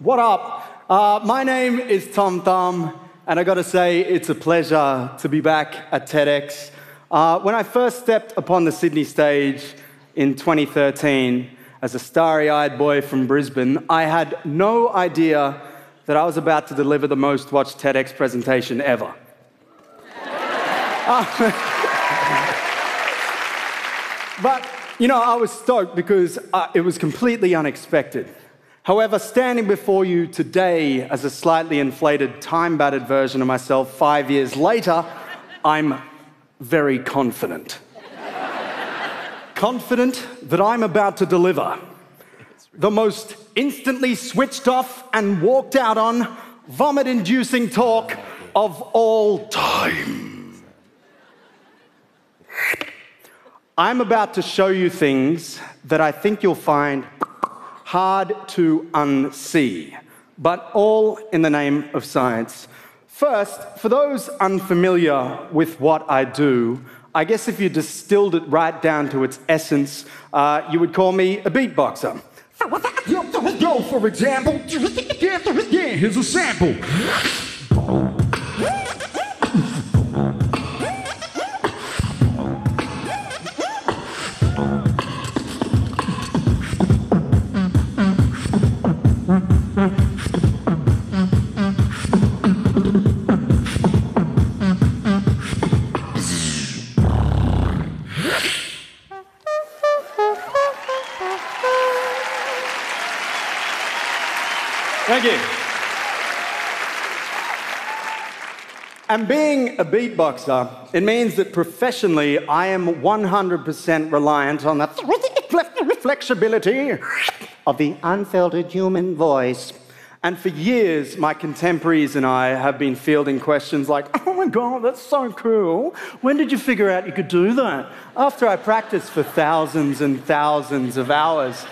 what up? Uh, my name is Tom Thum, and I gotta say, it's a pleasure to be back at TEDx. Uh, when I first stepped upon the Sydney stage in 2013 as a starry eyed boy from Brisbane, I had no idea that I was about to deliver the most watched TEDx presentation ever. Uh, but, you know, I was stoked because uh, it was completely unexpected. However, standing before you today as a slightly inflated, time battered version of myself five years later, I'm very confident. confident that I'm about to deliver the most instantly switched off and walked out on, vomit inducing talk of all time. I'm about to show you things that I think you'll find hard to unsee, but all in the name of science. First, for those unfamiliar with what I do, I guess if you distilled it right down to its essence, uh, you would call me a beatboxer. Yo, for example, here's a sample. And being a beatboxer, it means that professionally I am 100% reliant on the flexibility of the unfiltered human voice. And for years, my contemporaries and I have been fielding questions like, oh my God, that's so cool. When did you figure out you could do that? After I practiced for thousands and thousands of hours.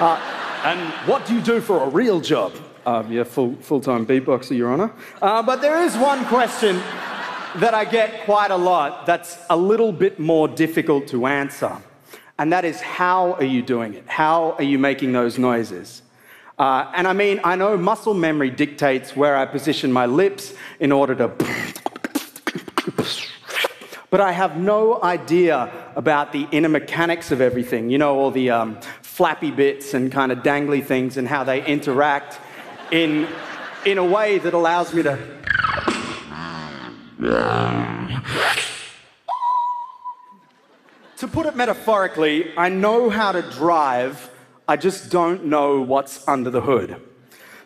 Uh, and what do you do for a real job? Uh, yeah, full, full-time beatboxer, Your Honour. Uh, but there is one question that I get quite a lot that's a little bit more difficult to answer. And that is, how are you doing it? How are you making those noises? Uh, and I mean, I know muscle memory dictates where I position my lips in order to. But I have no idea about the inner mechanics of everything. You know, all the um, flappy bits and kind of dangly things and how they interact in, in a way that allows me to. To put it metaphorically, I know how to drive, I just don't know what's under the hood.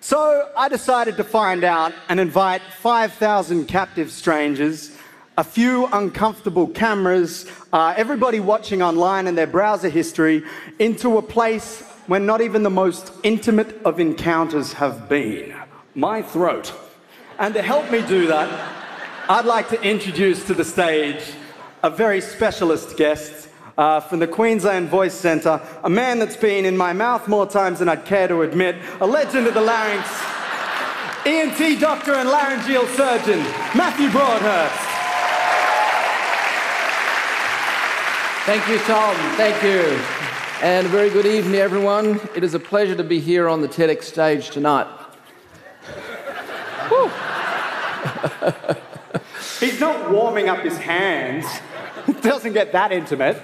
So I decided to find out and invite 5,000 captive strangers, a few uncomfortable cameras, uh, everybody watching online and their browser history into a place where not even the most intimate of encounters have been my throat. And to help me do that, I'd like to introduce to the stage a very specialist guest uh, from the Queensland Voice Centre, a man that's been in my mouth more times than I'd care to admit, a legend of the larynx, ENT doctor and laryngeal surgeon, Matthew Broadhurst. Thank you, Tom. Thank you. And a very good evening, everyone. It is a pleasure to be here on the TEDx stage tonight. He's not warming up his hands. It doesn't get that intimate.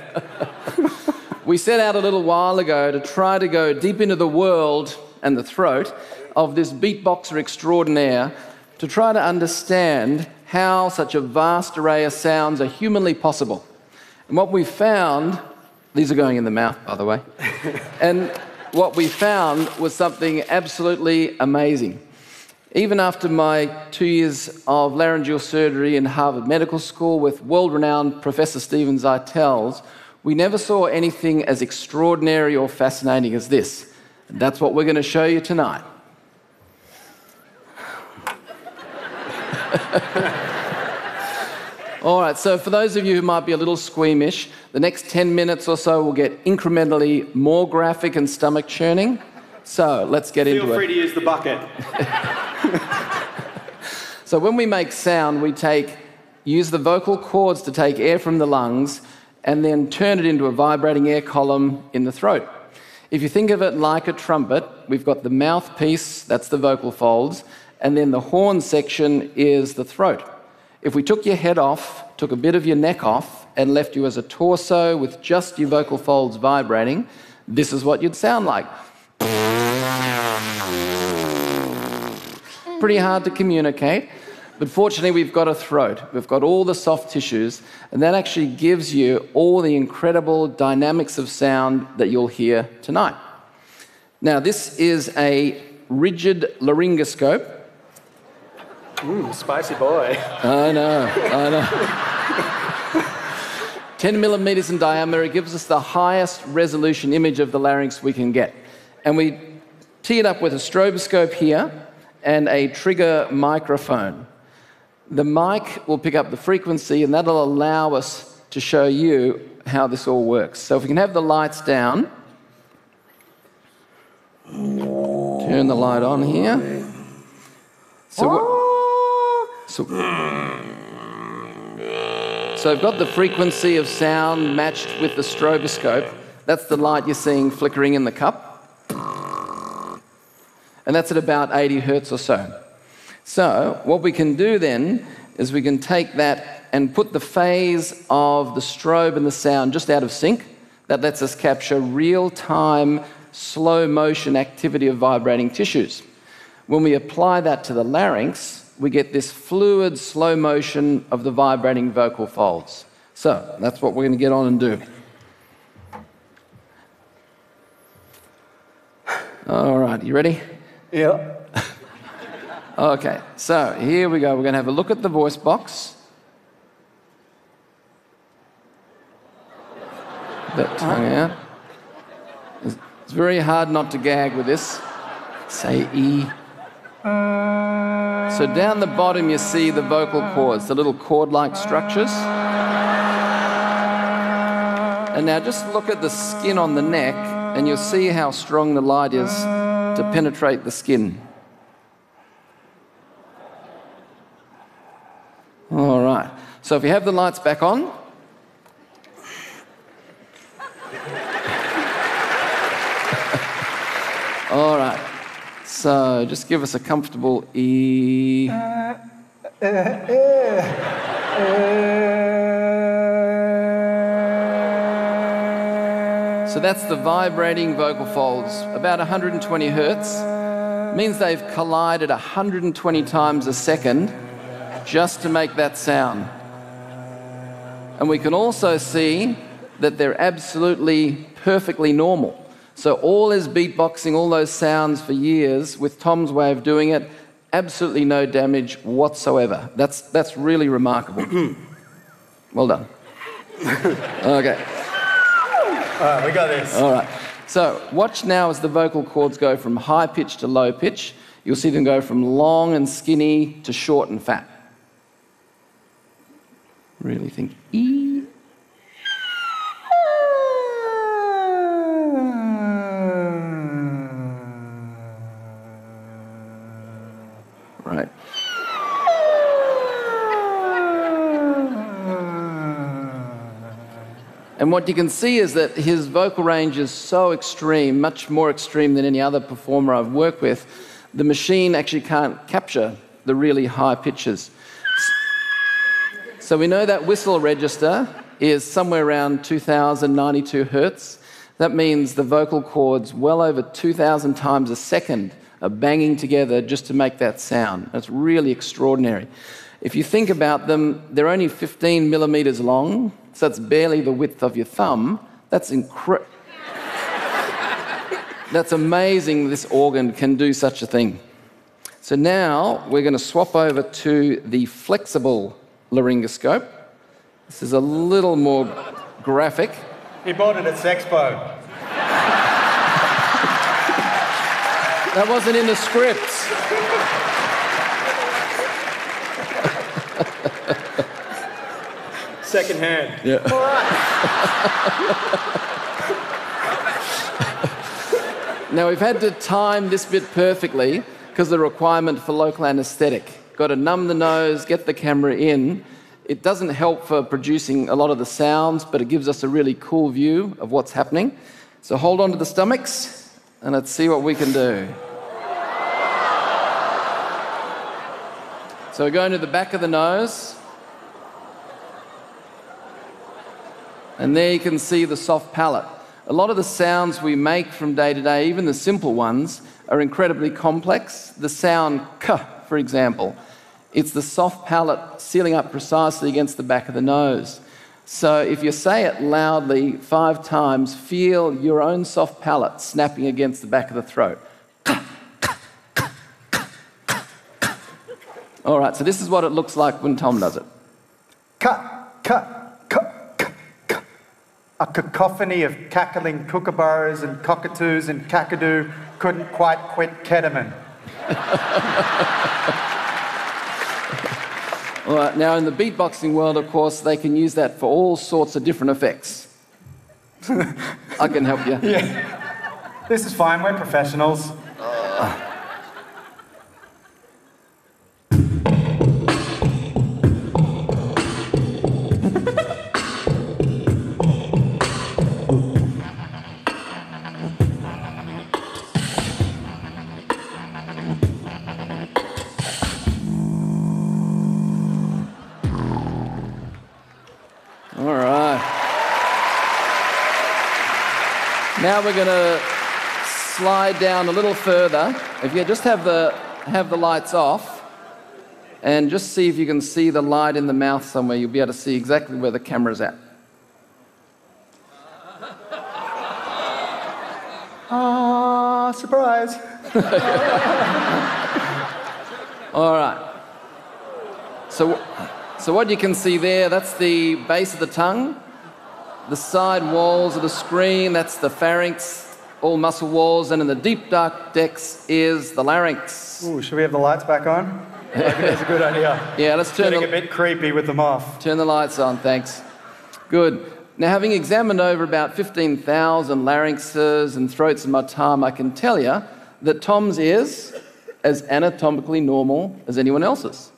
we set out a little while ago to try to go deep into the world and the throat of this beatboxer extraordinaire to try to understand how such a vast array of sounds are humanly possible. And what we found, these are going in the mouth, by the way, and what we found was something absolutely amazing. Even after my two years of laryngeal surgery in Harvard Medical School with world renowned Professor Steven Zeitels, we never saw anything as extraordinary or fascinating as this. And that's what we're going to show you tonight. All right, so for those of you who might be a little squeamish, the next 10 minutes or so will get incrementally more graphic and stomach churning. So let's get Feel into it. Feel free to use the bucket. so when we make sound, we take use the vocal cords to take air from the lungs and then turn it into a vibrating air column in the throat. If you think of it like a trumpet, we've got the mouthpiece, that's the vocal folds, and then the horn section is the throat. If we took your head off, took a bit of your neck off, and left you as a torso with just your vocal folds vibrating, this is what you'd sound like. Pretty hard to communicate, but fortunately, we've got a throat. We've got all the soft tissues, and that actually gives you all the incredible dynamics of sound that you'll hear tonight. Now, this is a rigid laryngoscope. Ooh, spicy boy. I know, I know. 10 millimeters in diameter, gives us the highest resolution image of the larynx we can get. And we tee it up with a stroboscope here and a trigger microphone. The mic will pick up the frequency, and that'll allow us to show you how this all works. So if we can have the lights down, turn the light on here. So, so, so I've got the frequency of sound matched with the stroboscope. That's the light you're seeing flickering in the cup. And that's at about 80 hertz or so. So, what we can do then is we can take that and put the phase of the strobe and the sound just out of sync. That lets us capture real time, slow motion activity of vibrating tissues. When we apply that to the larynx, we get this fluid, slow motion of the vibrating vocal folds. So, that's what we're going to get on and do. All right, you ready? Yeah. Okay, so here we go. We're going to have a look at the voice box. That tongue out. It's it's very hard not to gag with this. Say E. So down the bottom, you see the vocal cords, the little cord like structures. And now just look at the skin on the neck, and you'll see how strong the light is to penetrate the skin. All right. So if you have the lights back on. All right. So just give us a comfortable E. Uh, uh, uh, so that's the vibrating vocal folds, about 120 hertz. Means they've collided 120 times a second just to make that sound. And we can also see that they're absolutely perfectly normal. So, all his beatboxing, all those sounds for years, with Tom's way of doing it, absolutely no damage whatsoever. That's, that's really remarkable. well done. okay. All right, we got this. All right. So watch now as the vocal cords go from high pitch to low pitch. You'll see them go from long and skinny to short and fat. Really think E. Right. And what you can see is that his vocal range is so extreme, much more extreme than any other performer I've worked with. The machine actually can't capture the really high pitches. So we know that whistle register is somewhere around 2092 hertz. That means the vocal cords, well over 2,000 times a second, are banging together just to make that sound. That's really extraordinary. If you think about them, they're only 15 millimeters long, so that's barely the width of your thumb. That's incredible. That's amazing this organ can do such a thing. So now we're going to swap over to the flexible laryngoscope. This is a little more graphic. He bought it at Sexpo. That wasn't in the script. Second hand. Yeah. now we've had to time this bit perfectly because the requirement for local anaesthetic. Got to numb the nose, get the camera in. It doesn't help for producing a lot of the sounds, but it gives us a really cool view of what's happening. So hold on to the stomachs and let's see what we can do. So we're going to the back of the nose. And there you can see the soft palate. A lot of the sounds we make from day to day, even the simple ones, are incredibly complex. The sound k, for example, it's the soft palate sealing up precisely against the back of the nose. So if you say it loudly five times, feel your own soft palate snapping against the back of the throat. All right, so this is what it looks like when Tom does it. Cut, cut, cut, cut, cut. A cacophony of cackling kookaburras and cockatoos and kakadu couldn't quite quit ketamine. Right, now in the beatboxing world, of course, they can use that for all sorts of different effects. I can help you. This is fine, we're professionals. All Now we're going to slide down a little further. If you just have the, have the lights off and just see if you can see the light in the mouth somewhere, you'll be able to see exactly where the camera's at. Ah, surprise. All right. So, so what you can see there, that's the base of the tongue. The side walls of the screen, that's the pharynx, all muscle walls, and in the deep dark depths is the larynx. Ooh, should we have the lights back on? I think that's a good idea. Yeah, let's turn Getting the, a bit creepy with them off. Turn the lights on, thanks. Good. Now, having examined over about 15,000 larynxes and throats in my time, I can tell you that Tom's is as anatomically normal as anyone else's.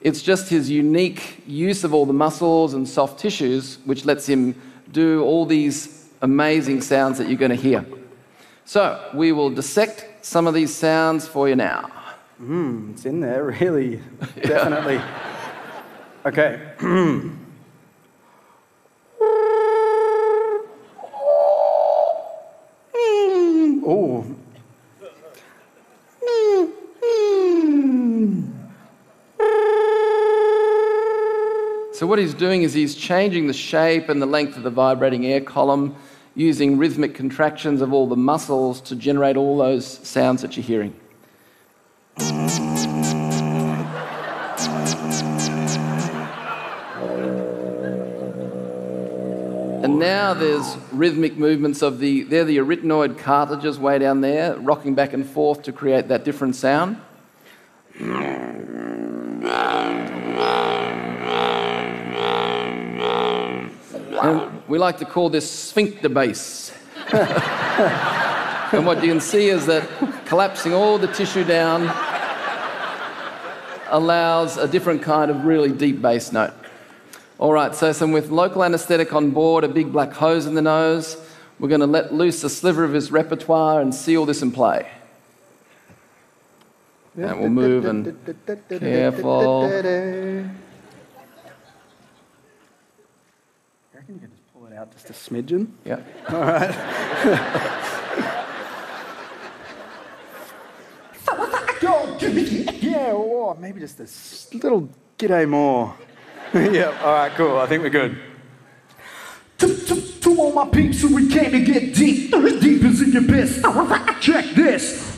It's just his unique use of all the muscles and soft tissues which lets him do all these amazing sounds that you're going to hear. So, we will dissect some of these sounds for you now. Hmm, it's in there, really. Definitely. Okay. Oh. So, what he's doing is he's changing the shape and the length of the vibrating air column using rhythmic contractions of all the muscles to generate all those sounds that you're hearing. And now there's rhythmic movements of the, they're the arytenoid cartilages way down there, rocking back and forth to create that different sound. We like to call this sphincter bass. and what you can see is that collapsing all the tissue down allows a different kind of really deep bass note. All right, so some with local anaesthetic on board, a big black hose in the nose. We're going to let loose a sliver of his repertoire and see all this in play. And we'll move and careful. I reckon you can just pull it out just a smidgen. Yeah. All right. Yeah, or maybe just a little g'day more. yeah, all right, cool. I think we're good. to, to, to all my peeps who we came to get deep. Deep is in your best. Check this.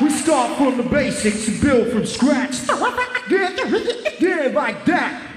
We start from the basics and build from scratch. Yeah, yeah, like that.